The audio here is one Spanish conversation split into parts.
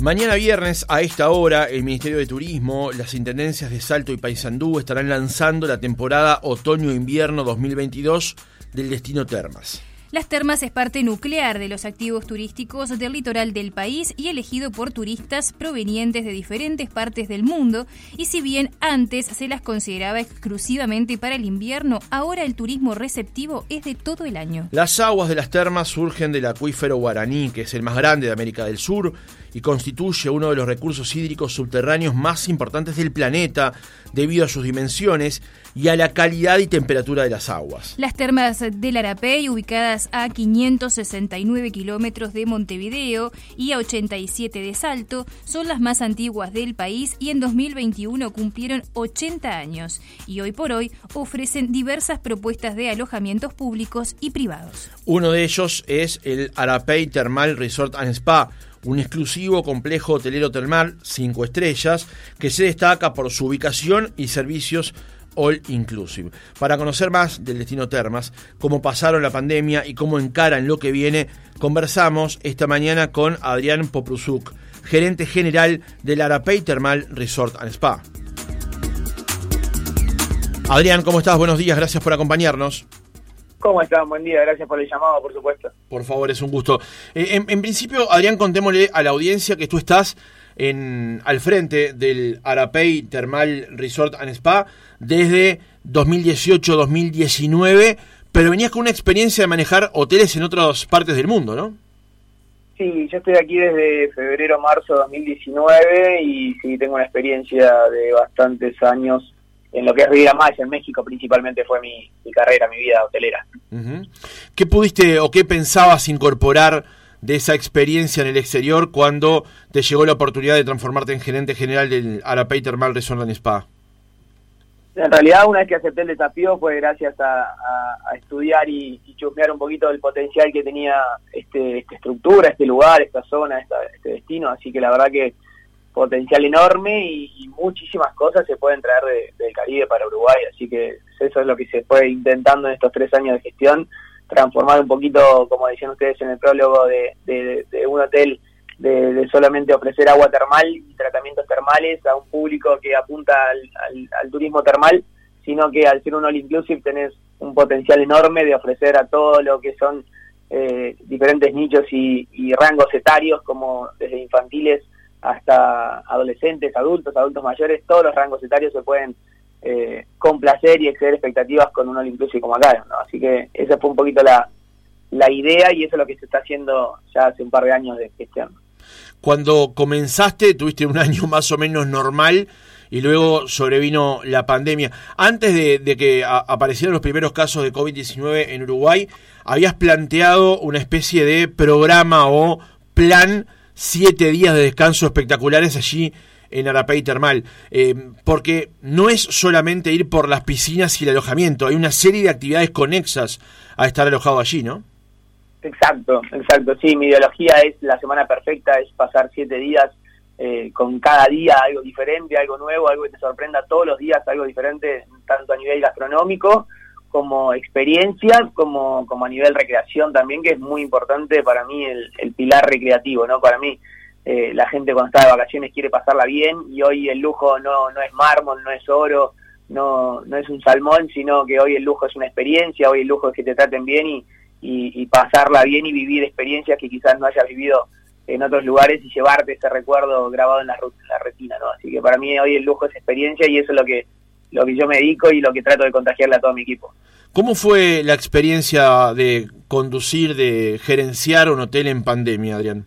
Mañana viernes, a esta hora, el Ministerio de Turismo, las Intendencias de Salto y Paysandú estarán lanzando la temporada otoño-invierno 2022 del destino Termas. Las termas es parte nuclear de los activos turísticos del litoral del país y elegido por turistas provenientes de diferentes partes del mundo. Y si bien antes se las consideraba exclusivamente para el invierno, ahora el turismo receptivo es de todo el año. Las aguas de las termas surgen del acuífero guaraní, que es el más grande de América del Sur y constituye uno de los recursos hídricos subterráneos más importantes del planeta debido a sus dimensiones y a la calidad y temperatura de las aguas. Las termas del Arapey, ubicadas a 569 kilómetros de Montevideo y a 87 de Salto, son las más antiguas del país y en 2021 cumplieron 80 años y hoy por hoy ofrecen diversas propuestas de alojamientos públicos y privados. Uno de ellos es el Arapey Thermal Resort and Spa, un exclusivo complejo hotelero termal cinco estrellas que se destaca por su ubicación y servicios all inclusive. Para conocer más del destino Termas, cómo pasaron la pandemia y cómo encaran lo que viene, conversamos esta mañana con Adrián Poprusuk, gerente general del Arapey Termal Resort and Spa. Adrián, ¿cómo estás? Buenos días, gracias por acompañarnos. ¿Cómo están? Buen día, gracias por el llamado, por supuesto. Por favor, es un gusto. Eh, en, principio, Adrián, contémosle a la audiencia que tú estás en, al frente del Arapey Thermal Resort and Spa desde 2018-2019, pero venías con una experiencia de manejar hoteles en otras partes del mundo, ¿no? Sí, yo estoy aquí desde febrero-marzo de 2019 y sí tengo una experiencia de bastantes años en lo que es Riviera Maya, en México principalmente fue mi, carrera, mi vida hotelera. ¿Qué pudiste o qué pensabas incorporar de esa experiencia en el exterior cuando te llegó la oportunidad de transformarte en gerente general del Arapey Thermal Resort and Spa? En realidad, una vez que acepté el desafío fue gracias a, estudiar y, y, chusmear un poquito del potencial que tenía este, esta estructura, este lugar, esta zona, este destino. Así que la verdad que potencial enorme y, muchísimas cosas se pueden traer del Caribe para Uruguay, así que eso es lo que se fue intentando en estos tres años de gestión, transformar un poquito, como decían ustedes en el prólogo, de, un hotel de, solamente ofrecer agua termal y tratamientos termales a un público que apunta al, turismo termal, sino que al ser un all inclusive tenés un potencial enorme de ofrecer a todo lo que son eh, diferentes nichos y, y rangos etarios, como desde infantiles hasta adolescentes, adultos, adultos mayores, todos los rangos etarios se pueden eh, complacer y exceder expectativas con un All Inclusive como acá, ¿no? Así que esa fue un poquito la, la idea y eso es lo que se está haciendo ya hace un par de años de gestión. Cuando comenzaste, tuviste un año más o menos normal y luego sobrevino la pandemia. Antes de, que aparecieran los primeros casos de COVID-19 en Uruguay, habías planteado una especie de programa o plan siete días de descanso espectaculares allí en Arapey Termal, eh, porque no es solamente ir por las piscinas y el alojamiento, hay una serie de actividades conexas a estar alojado allí, ¿no? Exacto, exacto, sí, mi ideología es la semana perfecta, es pasar siete días eh, con cada día algo diferente, algo nuevo, algo que te sorprenda todos los días, algo diferente, tanto a nivel gastronómico como experiencia, como, como a nivel recreación también, que es muy importante para mí el, pilar recreativo, ¿no? Para mí eh, la gente cuando está de vacaciones quiere pasarla bien y hoy el lujo no, no es mármol, no es oro, no, no es un salmón, sino que hoy el lujo es una experiencia, hoy el lujo es que te traten bien y, y, pasarla bien y vivir experiencias que quizás no hayas vivido en otros lugares y llevarte ese recuerdo grabado en la, en la retina, ¿no? Así que para mí hoy el lujo es experiencia y eso es lo que lo que yo me dedico y lo que trato de contagiarle a todo mi equipo. ¿Cómo fue la experiencia de conducir, de gerenciar un hotel en pandemia, Adrián?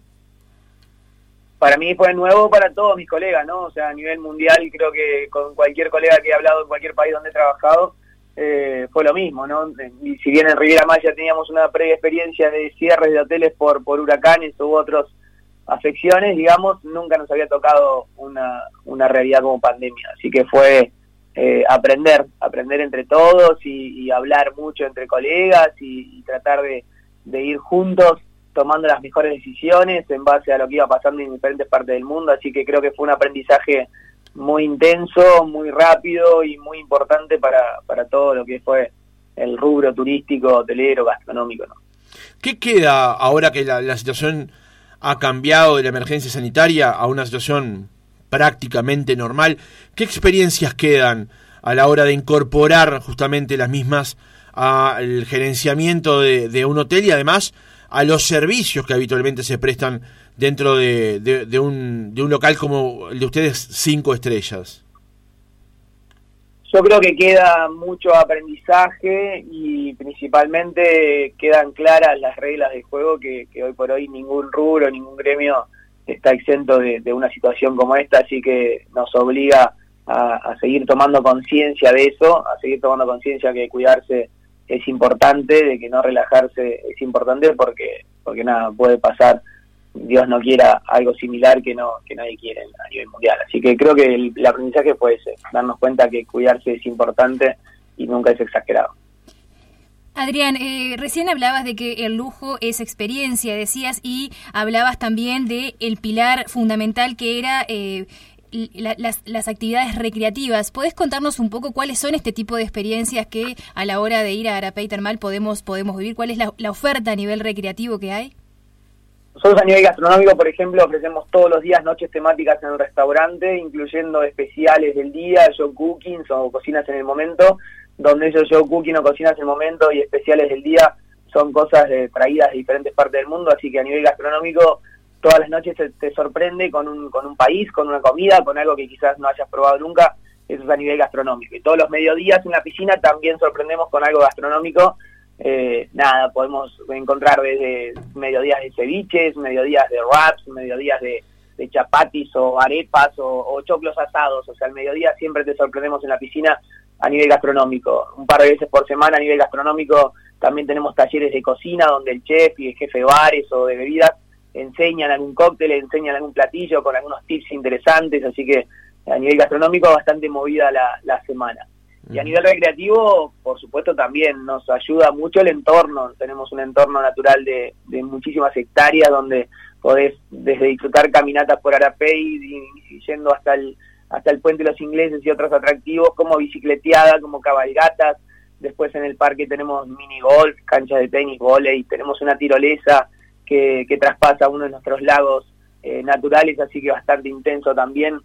Para mí fue nuevo para todos mis colegas, ¿no? O sea, a nivel mundial creo que con cualquier colega que he hablado en cualquier país donde he trabajado, eh, fue lo mismo, ¿no? Y si bien en Riviera Maya teníamos una previa experiencia de cierres de hoteles por, por huracanes u otras afecciones, digamos, nunca nos había tocado una, una realidad como pandemia. Así que fue eh, aprender, aprender entre todos y, hablar mucho entre colegas y, tratar de, ir juntos tomando las mejores decisiones en base a lo que iba pasando en diferentes partes del mundo, así que creo que fue un aprendizaje muy intenso, muy rápido y muy importante para, para todo lo que fue el rubro turístico, hotelero, gastronómico. ¿Qué queda ahora que la situación ha cambiado de la emergencia sanitaria a una situación prácticamente normal. ¿Qué experiencias quedan a la hora de incorporar justamente las mismas al gerenciamiento de, un hotel y además a los servicios que habitualmente se prestan dentro de, un, de un local como el de ustedes, cinco estrellas? Yo creo que queda mucho aprendizaje y principalmente quedan claras las reglas de juego que, hoy por hoy ningún rubro, ningún gremio está exento de, una situación como esta, así que nos obliga a, a seguir tomando conciencia de eso, a seguir tomando conciencia que cuidarse es importante, de que no relajarse es importante porque, porque nada, puede pasar, Dios no quiera algo similar que no que nadie quiere a nivel mundial. Así que creo que el, aprendizaje fue ese, darnos cuenta que cuidarse es importante y nunca es exagerado. Adrián, eh, recién hablabas de que el lujo es experiencia, decías, y hablabas también de el pilar fundamental que era eh, las, las, actividades recreativas. ¿Podés contarnos un poco cuáles son este tipo de experiencias que a la hora de ir a Arapey Termal podemos, podemos vivir? ¿Cuál es la, oferta a nivel recreativo que hay? Nosotros a nivel gastronómico, por ejemplo, ofrecemos todos los días noches temáticas en el restaurante, incluyendo especiales del día, show cooking o cocinas en el momento, donde esos show cooking o cocinas el momento y especiales del día son cosas traídas de diferentes partes del mundo, así que a nivel gastronómico todas las noches te, sorprende con un, con un país, con una comida, con algo que quizás no hayas probado nunca, eso es a nivel gastronómico. Y todos los mediodías en la piscina también sorprendemos con algo gastronómico. Eh, nada, podemos encontrar desde mediodías de ceviches, mediodías de wraps, mediodías de, de chapatis o arepas o, o, choclos asados. O sea, al mediodía siempre te sorprendemos en la piscina a nivel gastronómico. Un par de veces por semana a nivel gastronómico también tenemos talleres de cocina donde el chef y el jefe de bares o de bebidas enseñan algún cóctel, enseñan algún platillo con algunos tips interesantes, así que a nivel gastronómico bastante movida la, la semana. Y a nivel recreativo, por supuesto, también nos ayuda mucho el entorno. Tenemos un entorno natural de, de muchísimas hectáreas donde podés desde disfrutar caminatas por Arapey y, yendo hasta el, hasta el Puente de los Ingleses y otros atractivos como bicicleteada, como cabalgatas. Después en el parque tenemos mini golf, canchas de tenis, volei, tenemos una tirolesa, que, traspasa uno de nuestros lagos eh, naturales, así que bastante intenso también.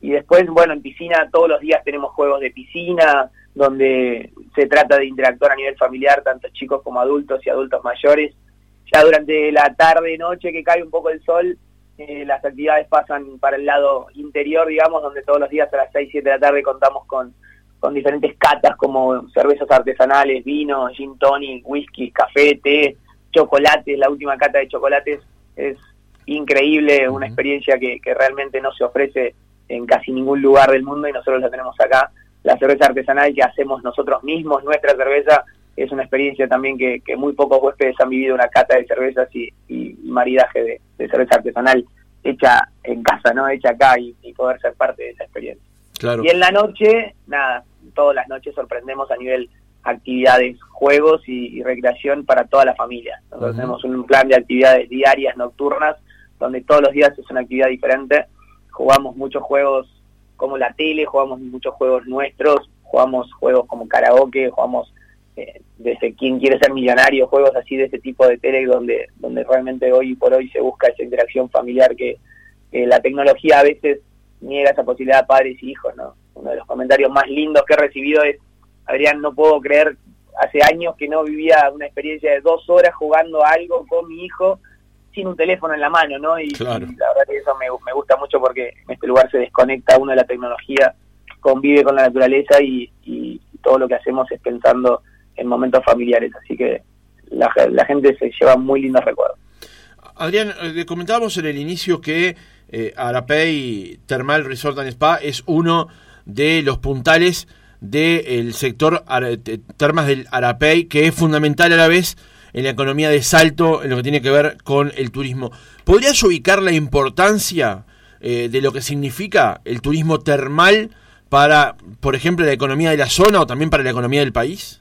Y después, bueno, en piscina todos los días tenemos juegos de piscina, donde se trata de interactuar a nivel familiar, tanto chicos como adultos y adultos mayores. Ya durante la tarde, noche que cae un poco el sol, eh, las actividades pasan para el lado interior, digamos, donde todos los días a las 6, 7 de la tarde contamos con, con diferentes catas como cervezas artesanales, vino, gin tonic, whisky, café, té, chocolates, la última cata de chocolates es increíble, una experiencia que, realmente no se ofrece en casi ningún lugar del mundo y nosotros la tenemos acá. La cerveza artesanal que hacemos nosotros mismos, nuestra cerveza, es una experiencia también que, muy pocos huéspedes han vivido una cata de cervezas y, maridaje de, cerveza artesanal hecha en casa, ¿no? Hecha acá y, poder ser parte de esa experiencia. Y en la noche, nada, todas las noches sorprendemos a nivel actividades, juegos y, recreación para toda la familia. Nosotros tenemos un plan de actividades diarias, nocturnas, donde todos los días es una actividad diferente. Jugamos muchos juegos como la tele, jugamos muchos juegos nuestros, jugamos juegos como karaoke, jugamos eh, desde quién quiere ser millonario, juegos así de ese tipo de tele donde, donde realmente hoy por hoy se busca esa interacción familiar que, la tecnología a veces niega esa posibilidad a padres y hijos, ¿no? Uno de los comentarios más lindos que he recibido es Adrián, no puedo creer, hace años que no vivía una experiencia de dos horas jugando algo con mi hijo sin un teléfono en la mano, ¿no? Y, la verdad que eso me, gusta mucho porque en este lugar se desconecta uno de la tecnología, convive con la naturaleza y, todo lo que hacemos es pensando en momentos familiares, así que la, gente se lleva muy lindos recuerdos. Adrián, eh, comentábamos en el inicio que eh, Arapey Thermal Resort and Spa es uno de los puntales del sector termas del Arapey, que es fundamental a la vez en la economía de Salto, en lo que tiene que ver con el turismo. ¿Podrías ubicar la importancia eh, de lo que significa el turismo termal para, por ejemplo, la economía de la zona o también para la economía del país?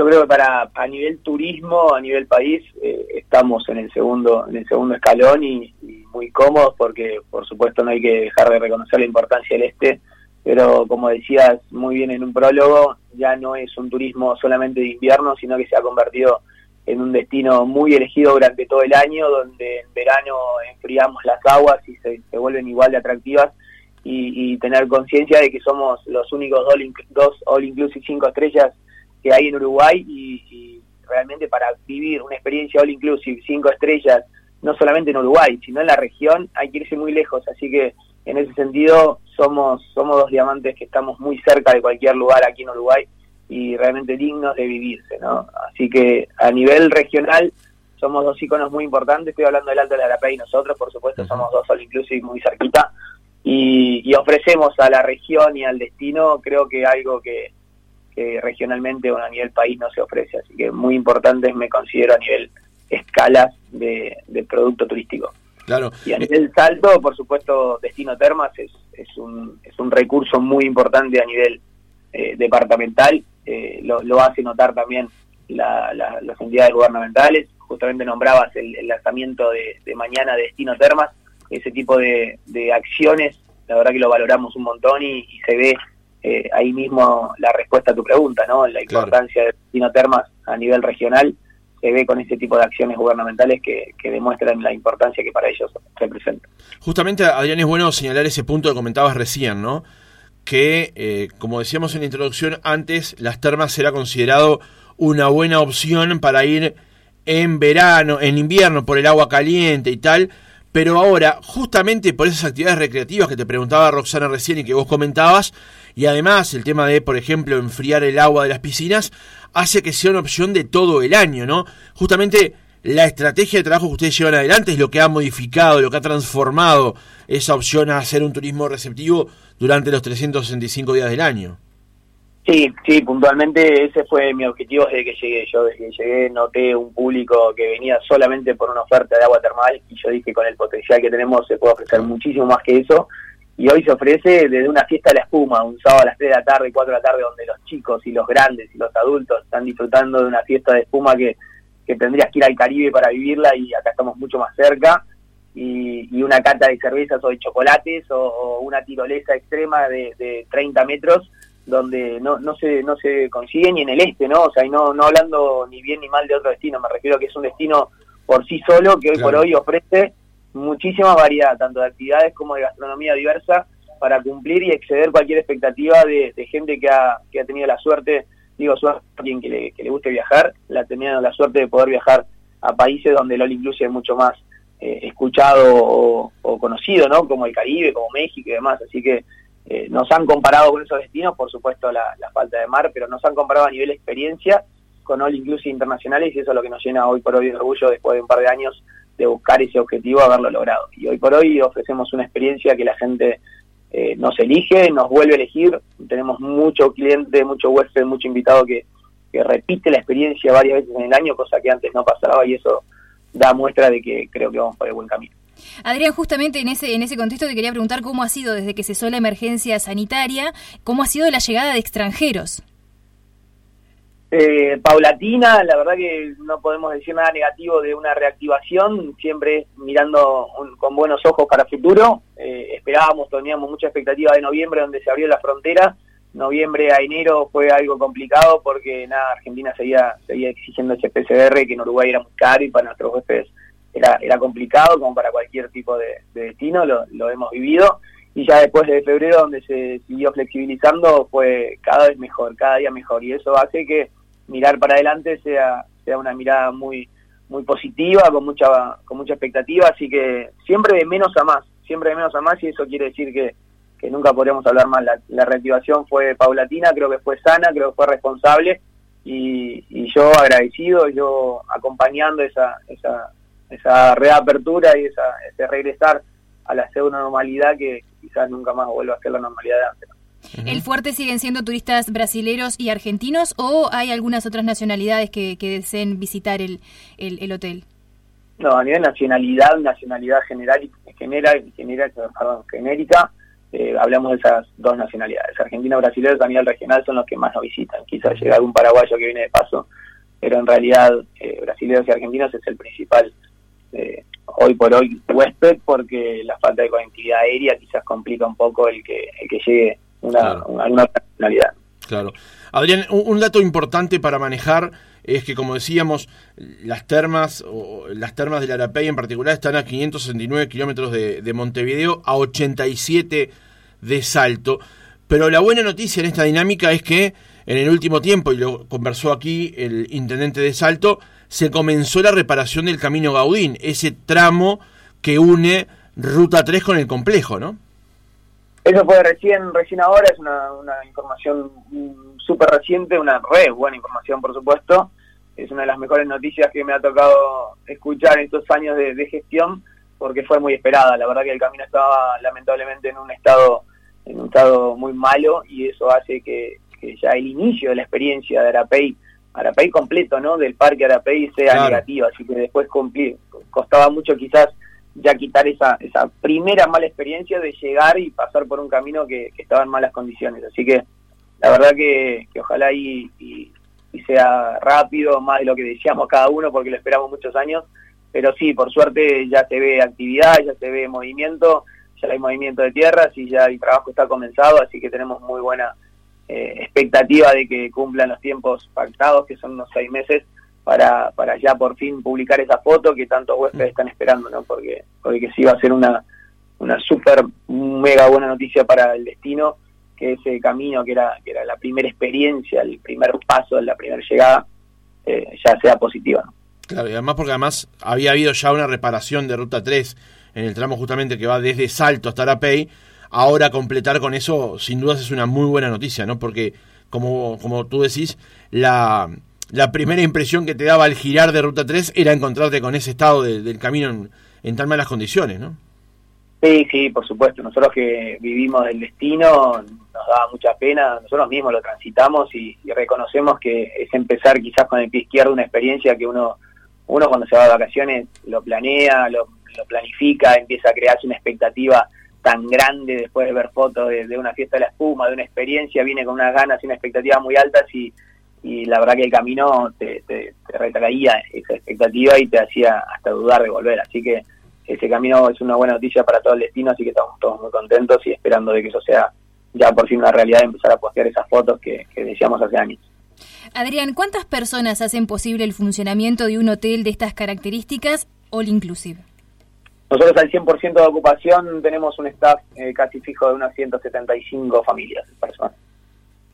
Yo creo que para a nivel turismo, a nivel país, eh, estamos en el segundo en el segundo escalón y, muy cómodos porque, por supuesto, no hay que dejar de reconocer la importancia del este pero como decías muy bien en un prólogo, ya no es un turismo solamente de invierno, sino que se ha convertido en un destino muy elegido durante todo el año, donde en verano enfriamos las aguas y se, vuelven igual de atractivas y, tener conciencia de que somos los únicos dos, All Inclusive 5 estrellas que hay en Uruguay y, realmente para vivir una experiencia All Inclusive 5 estrellas, no solamente en Uruguay, sino en la región, hay que irse muy lejos, así que en ese sentido somos, somos dos diamantes que estamos muy cerca de cualquier lugar aquí en Uruguay y realmente dignos de vivirse, ¿no? Así que a nivel regional somos dos iconos muy importantes, estoy hablando del Alto de la Arapey y nosotros, por supuesto, somos dos All Inclusive muy cerquita, y, ofrecemos a la región y al destino, creo que algo que, regionalmente o a nivel país no se ofrece, así que muy importante me considero a nivel escalas de, producto turístico. Claro. Y a nivel salto, por supuesto, Destino Termas es, es, un, es un recurso muy importante a nivel eh, departamental eh, lo, hace notar también las entidades gubernamentales. Justamente nombrabas el, lanzamiento de, mañana de Destino Termas, ese tipo de, acciones, la verdad que lo valoramos un montón y, se ve eh, ahí mismo la respuesta a tu pregunta, ¿no? La importancia de Destino Termas a nivel regional se ve con ese tipo de acciones gubernamentales que, que, demuestran la importancia que para ellos representa. Justamente, Adrián, es bueno señalar ese punto que comentabas recién, ¿no? que, eh, como decíamos en la introducción antes, las termas será considerado una buena opción para ir en verano, en invierno, por el agua caliente y tal, pero ahora, justamente por esas actividades recreativas que te preguntaba Roxana recién y que vos comentabas, y además el tema de, por ejemplo, enfriar el agua de las piscinas, hace que sea una opción de todo el año, ¿no? Justamente la estrategia de trabajo que ustedes llevan adelante es lo que ha modificado, lo que ha transformado esa opción a hacer un turismo receptivo durante los 365 días del año. Sí, sí, puntualmente ese fue mi objetivo desde que llegué. Yo desde que llegué noté un público que venía solamente por una oferta de agua termal y yo dije con el potencial que tenemos se puede ofrecer muchísimo más que eso. Y hoy se ofrece desde una fiesta de la espuma, un sábado a las 3 de la tarde, 4 de la tarde, donde los chicos y los grandes y los adultos están disfrutando de una fiesta de espuma que que tendrías que ir al Caribe para vivirla y acá estamos mucho más cerca. Y, una cata de cervezas o de chocolates o, una tirolesa extrema de, de 30 metros donde no, no se no se consigue ni en el este, ¿no? O sea, y no, no hablando ni bien ni mal de otro destino, me refiero a que es un destino por sí solo que hoy por hoy ofrece muchísima variedad, tanto de actividades como de gastronomía diversa, para cumplir y exceder cualquier expectativa de, gente que ha, que ha tenido la suerte digo suerte a alguien que le, que le guste viajar, la tenido la suerte de poder viajar a países donde el All Inclusive es mucho más eh, escuchado o, conocido, ¿no? Como el Caribe, como México y demás. Así que eh, nos han comparado con esos destinos, por supuesto la, falta de mar, pero nos han comparado a nivel experiencia con All Inclusive internacionales y eso es lo que nos llena hoy por hoy de orgullo después de un par de años de buscar ese objetivo, haberlo logrado. Y hoy por hoy ofrecemos una experiencia que la gente eh, nos elige, nos vuelve a elegir. Tenemos mucho cliente, mucho huésped, mucho invitado que, repite la experiencia varias veces en el año, cosa que antes no pasaba y eso da muestra de que creo que vamos por el buen camino. Adrián, justamente en ese, en ese contexto te quería preguntar cómo ha sido desde que cesó la emergencia sanitaria, cómo ha sido la llegada de extranjeros. Eh, paulatina, la verdad que no podemos decir nada negativo de una reactivación, siempre mirando con buenos ojos para el futuro. Eh, esperábamos, teníamos mucha expectativa de noviembre donde se abrió la frontera. Noviembre a enero fue algo complicado porque nada, Argentina seguía, seguía exigiendo ese PCR que en Uruguay era muy caro y para nuestros jueces era, era complicado como para cualquier tipo de, destino, lo, lo hemos vivido y ya después de febrero donde se siguió flexibilizando fue cada vez mejor, cada día mejor y eso hace que mirar para adelante sea, sea una mirada muy, muy positiva, con mucha, con mucha expectativa, así que siempre de menos a más, siempre de menos a más y eso quiere decir que, que nunca podríamos hablar más. La, reactivación fue paulatina, creo que fue sana, creo que fue responsable y, y yo agradecido, yo acompañando esa, esa, esa reapertura y esa, ese regresar a la segunda normalidad que quizás nunca más vuelva a ser la normalidad de antes. ¿El fuerte siguen siendo turistas brasileros y argentinos o hay algunas otras nacionalidades que, deseen visitar el, el, hotel? No, a nivel nacionalidad, nacionalidad general, general, general perdón, genérica, eh, hablamos de esas dos nacionalidades. Argentina y brasileños a nivel regional son los que más nos visitan. Quizás llega algún paraguayo que viene de paso, pero en realidad eh, brasileños y argentinos es el principal eh, hoy por hoy huésped porque la falta de conectividad aérea quizás complica un poco el que, el que llegue una, claro. Claro. Adrián, un, dato importante para manejar es que, como decíamos, las termas, o las termas del Arapey en particular, están a 569 kilómetros de, de Montevideo, a 87 de Salto. Pero la buena noticia en esta dinámica es que en el último tiempo, y lo conversó aquí el intendente de Salto, se comenzó la reparación del Camino Gaudín, ese tramo que une Ruta 3 con el complejo, ¿no? Eso fue recién, recién ahora, es una, una información súper reciente, una re buena información, por supuesto. Es una de las mejores noticias que me ha tocado escuchar en estos años de, gestión, porque fue muy esperada. La verdad que el camino estaba lamentablemente en un estado, en un estado muy malo y eso hace que, ya el inicio de la experiencia de Arapey, Arapey completo, ¿no? Del parque Arapey sea negativo, así que después cumplir, costaba mucho quizás ya quitar esa, esa primera mala experiencia de llegar y pasar por un camino que, estaba en malas condiciones. Así que la verdad que, ojalá y, y, sea rápido, más de lo que decíamos cada uno, porque lo esperamos muchos años. Pero sí, por suerte ya se ve actividad, ya se ve movimiento, ya hay movimiento de tierras y ya el trabajo está comenzado, así que tenemos muy buena eh, expectativa de que cumplan los tiempos pactados, que son unos seis meses, para, para ya por fin publicar esa foto que tantos huéspedes están esperando, ¿no? Porque, porque sí va a ser una, una súper mega buena noticia para el destino, que ese camino que era, que era la primera experiencia, el primer paso, la primera llegada, eh, ya sea positiva, ¿no? Claro, y además porque además había habido ya una reparación de Ruta 3 en el tramo justamente que va desde Salto hasta Arapey, ahora completar con eso sin dudas es una muy buena noticia, ¿no? Porque como, como tú decís, la, la primera impresión que te daba al girar de Ruta 3 era encontrarte con ese estado del camino en, tan malas condiciones, ¿no? Sí, sí, por supuesto. Nosotros que vivimos del destino nos daba mucha pena. Nosotros mismos lo transitamos y, reconocemos que es empezar quizás con el pie izquierdo una experiencia que uno, uno cuando se va de vacaciones lo planea, lo, planifica, empieza a crearse una expectativa tan grande después de ver fotos de, de, una fiesta de la espuma, de una experiencia, viene con unas ganas y una expectativa muy altas y y la verdad que el camino te, te, retraía esa expectativa y te hacía hasta dudar de volver. Así que ese camino es una buena noticia para todo el destino, así que estamos todos muy contentos y esperando de que eso sea ya por fin una realidad, empezar a postear esas fotos que, que decíamos hace años. Adrián, ¿cuántas personas hacen posible el funcionamiento de un hotel de estas características all inclusive? Nosotros al 100% de ocupación tenemos un staff eh, casi fijo de unas 175 familias, personas.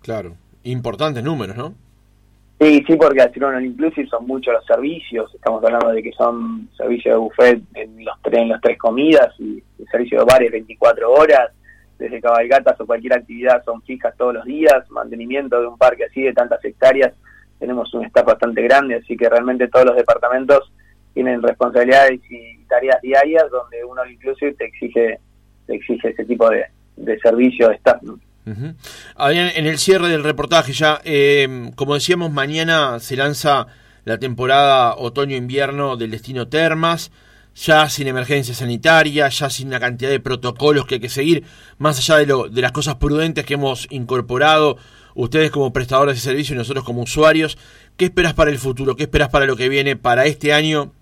Claro, importantes números, ¿no? Sí, sí, porque al ser un inclusive son muchos los servicios. Estamos hablando de que son servicios de buffet en los tres, en las tres comidas y el servicio de bares 24 horas. Desde cabalgatas o cualquier actividad son fijas todos los días. Mantenimiento de un parque así de tantas hectáreas. Tenemos un staff bastante grande, así que realmente todos los departamentos tienen responsabilidades y tareas diarias donde uno inclusive te exige, te exige ese tipo de servicio de staff. En el cierre del reportaje ya, eh, como decíamos, mañana se lanza la temporada otoño-invierno del destino Termas, ya sin emergencia sanitaria, ya sin una cantidad de protocolos que hay que seguir, más allá de, lo, de las cosas prudentes que hemos incorporado ustedes como prestadores de servicio y nosotros como usuarios. ¿Qué esperas para el futuro? ¿Qué esperas para lo que viene para este año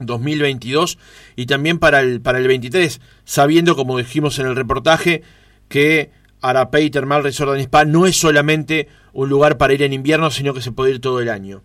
2022 y también para el, para el 23? Sabiendo, como dijimos en el reportaje, que Arapey Termal Resort de Spa no es solamente un lugar para ir en invierno, sino que se puede ir todo el año.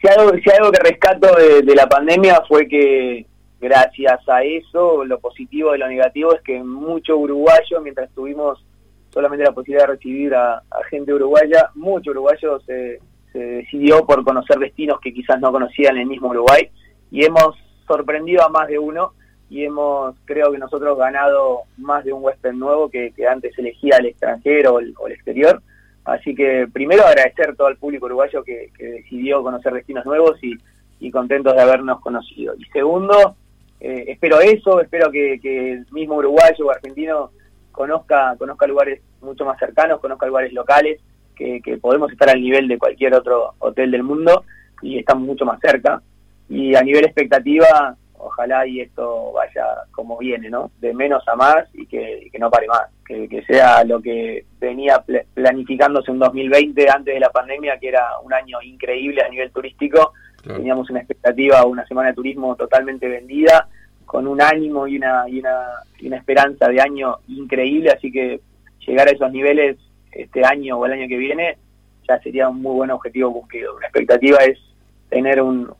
Si algo, si algo que rescato de, la pandemia fue que gracias a eso, lo positivo y lo negativo es que mucho uruguayo, mientras tuvimos solamente la posibilidad de recibir a, gente uruguaya, mucho uruguayo se, se decidió por conocer destinos que quizás no conocían en el mismo Uruguay y hemos sorprendido a más de uno y hemos, creo que nosotros, ganado más de un huésped nuevo que, antes elegía el extranjero o el, exterior. Así que primero agradecer todo el público uruguayo que, decidió conocer destinos nuevos y, contentos de habernos conocido. Y segundo, eh, espero eso, espero que, el mismo uruguayo o argentino conozca, conozca lugares mucho más cercanos, conozca lugares locales, que, que podemos estar al nivel de cualquier otro hotel del mundo y estamos mucho más cerca. Y a nivel expectativa, ojalá y esto vaya como viene, ¿no? De menos a más y que, no pare más, que, sea lo que venía planificándose en 2020 antes de la pandemia, que era un año increíble a nivel turístico. Teníamos una expectativa, una semana de turismo totalmente vendida, con un ánimo y una, y una, y una esperanza de año increíble, así que llegar a esos niveles este año o el año que viene ya sería un muy buen objetivo cumplido. Una expectativa es tener un,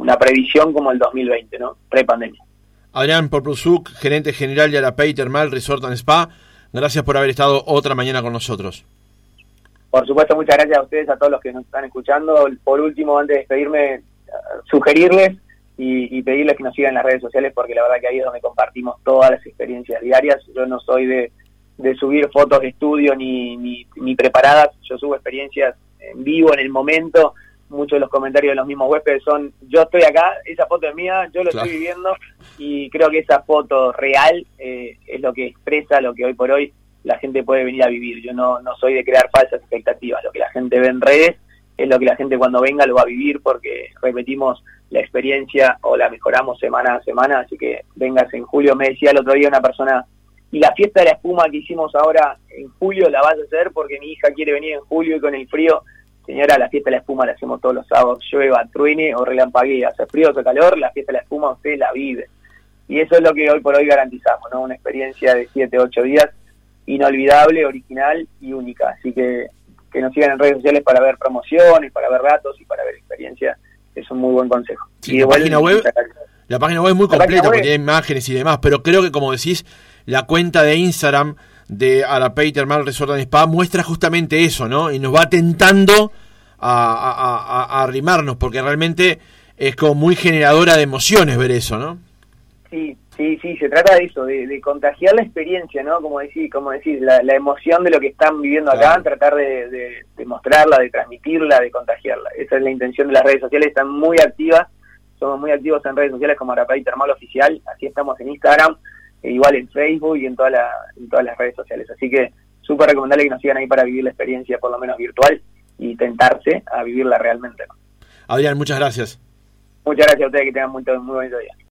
una previsión como el 2020, ¿no? Pre-pandemia. Adrián Porprusuk, gerente general de Arapey Termal Resort and Spa, gracias por haber estado otra mañana con nosotros. Por supuesto, muchas gracias a ustedes, a todos los que nos están escuchando. Por último, antes de despedirme, sugerirles y, pedirles que nos sigan en las redes sociales porque la verdad que ahí es donde compartimos todas las experiencias diarias. Yo no soy de, subir fotos de estudio ni, ni, preparadas, yo subo experiencias en vivo, en el momento. Muchos de los comentarios de los mismos huéspedes son, yo estoy acá, esa foto es mía, yo lo estoy viviendo y creo que esa foto real eh, es lo que expresa lo que hoy por hoy la gente puede venir a vivir. Yo no, no soy de crear falsas expectativas, lo que la gente ve en redes es lo que la gente cuando venga lo va a vivir porque repetimos la experiencia o la mejoramos semana a semana, así que vengas en julio. Me decía el otro día una persona, y la fiesta de la espuma que hicimos ahora en julio la vas a hacer porque mi hija quiere venir en julio y con el frío, señora, la fiesta de la espuma la hacemos todos los sábados, llueva, truene o relampaguee, hace frío o calor, la fiesta de la espuma usted la vive. Y eso es lo que hoy por hoy garantizamos, ¿no? Una experiencia de 7, 8 días inolvidable, original y única. Así que que nos sigan en redes sociales para ver promociones, para ver datos y para ver experiencias es un muy buen consejo. y la, página web, la página web es muy completa porque tiene imágenes y demás, pero creo que como decís, la cuenta de Instagram de Arapey Termal Resort and Spa muestra justamente eso, ¿no? Y nos va tentando a, a, arrimarnos, porque realmente es como muy generadora de emociones ver eso, ¿no? Sí, sí, sí, se trata de eso, de, contagiar la experiencia, ¿no? Como decir, como decir la, emoción de lo que están viviendo acá, tratar de, de, mostrarla, de transmitirla, de contagiarla. Esa es la intención de las redes sociales, están muy activas, somos muy activos en redes sociales como Arapay Termal Oficial, así estamos en Instagram, e igual en Facebook y en, toda la, en todas las redes sociales. Así que súper recomendable que nos sigan ahí para vivir la experiencia, por lo menos virtual, y tentarse a vivirla realmente. Adrián, muchas gracias. Muchas gracias a ustedes, que tengan muy, muy bonito día.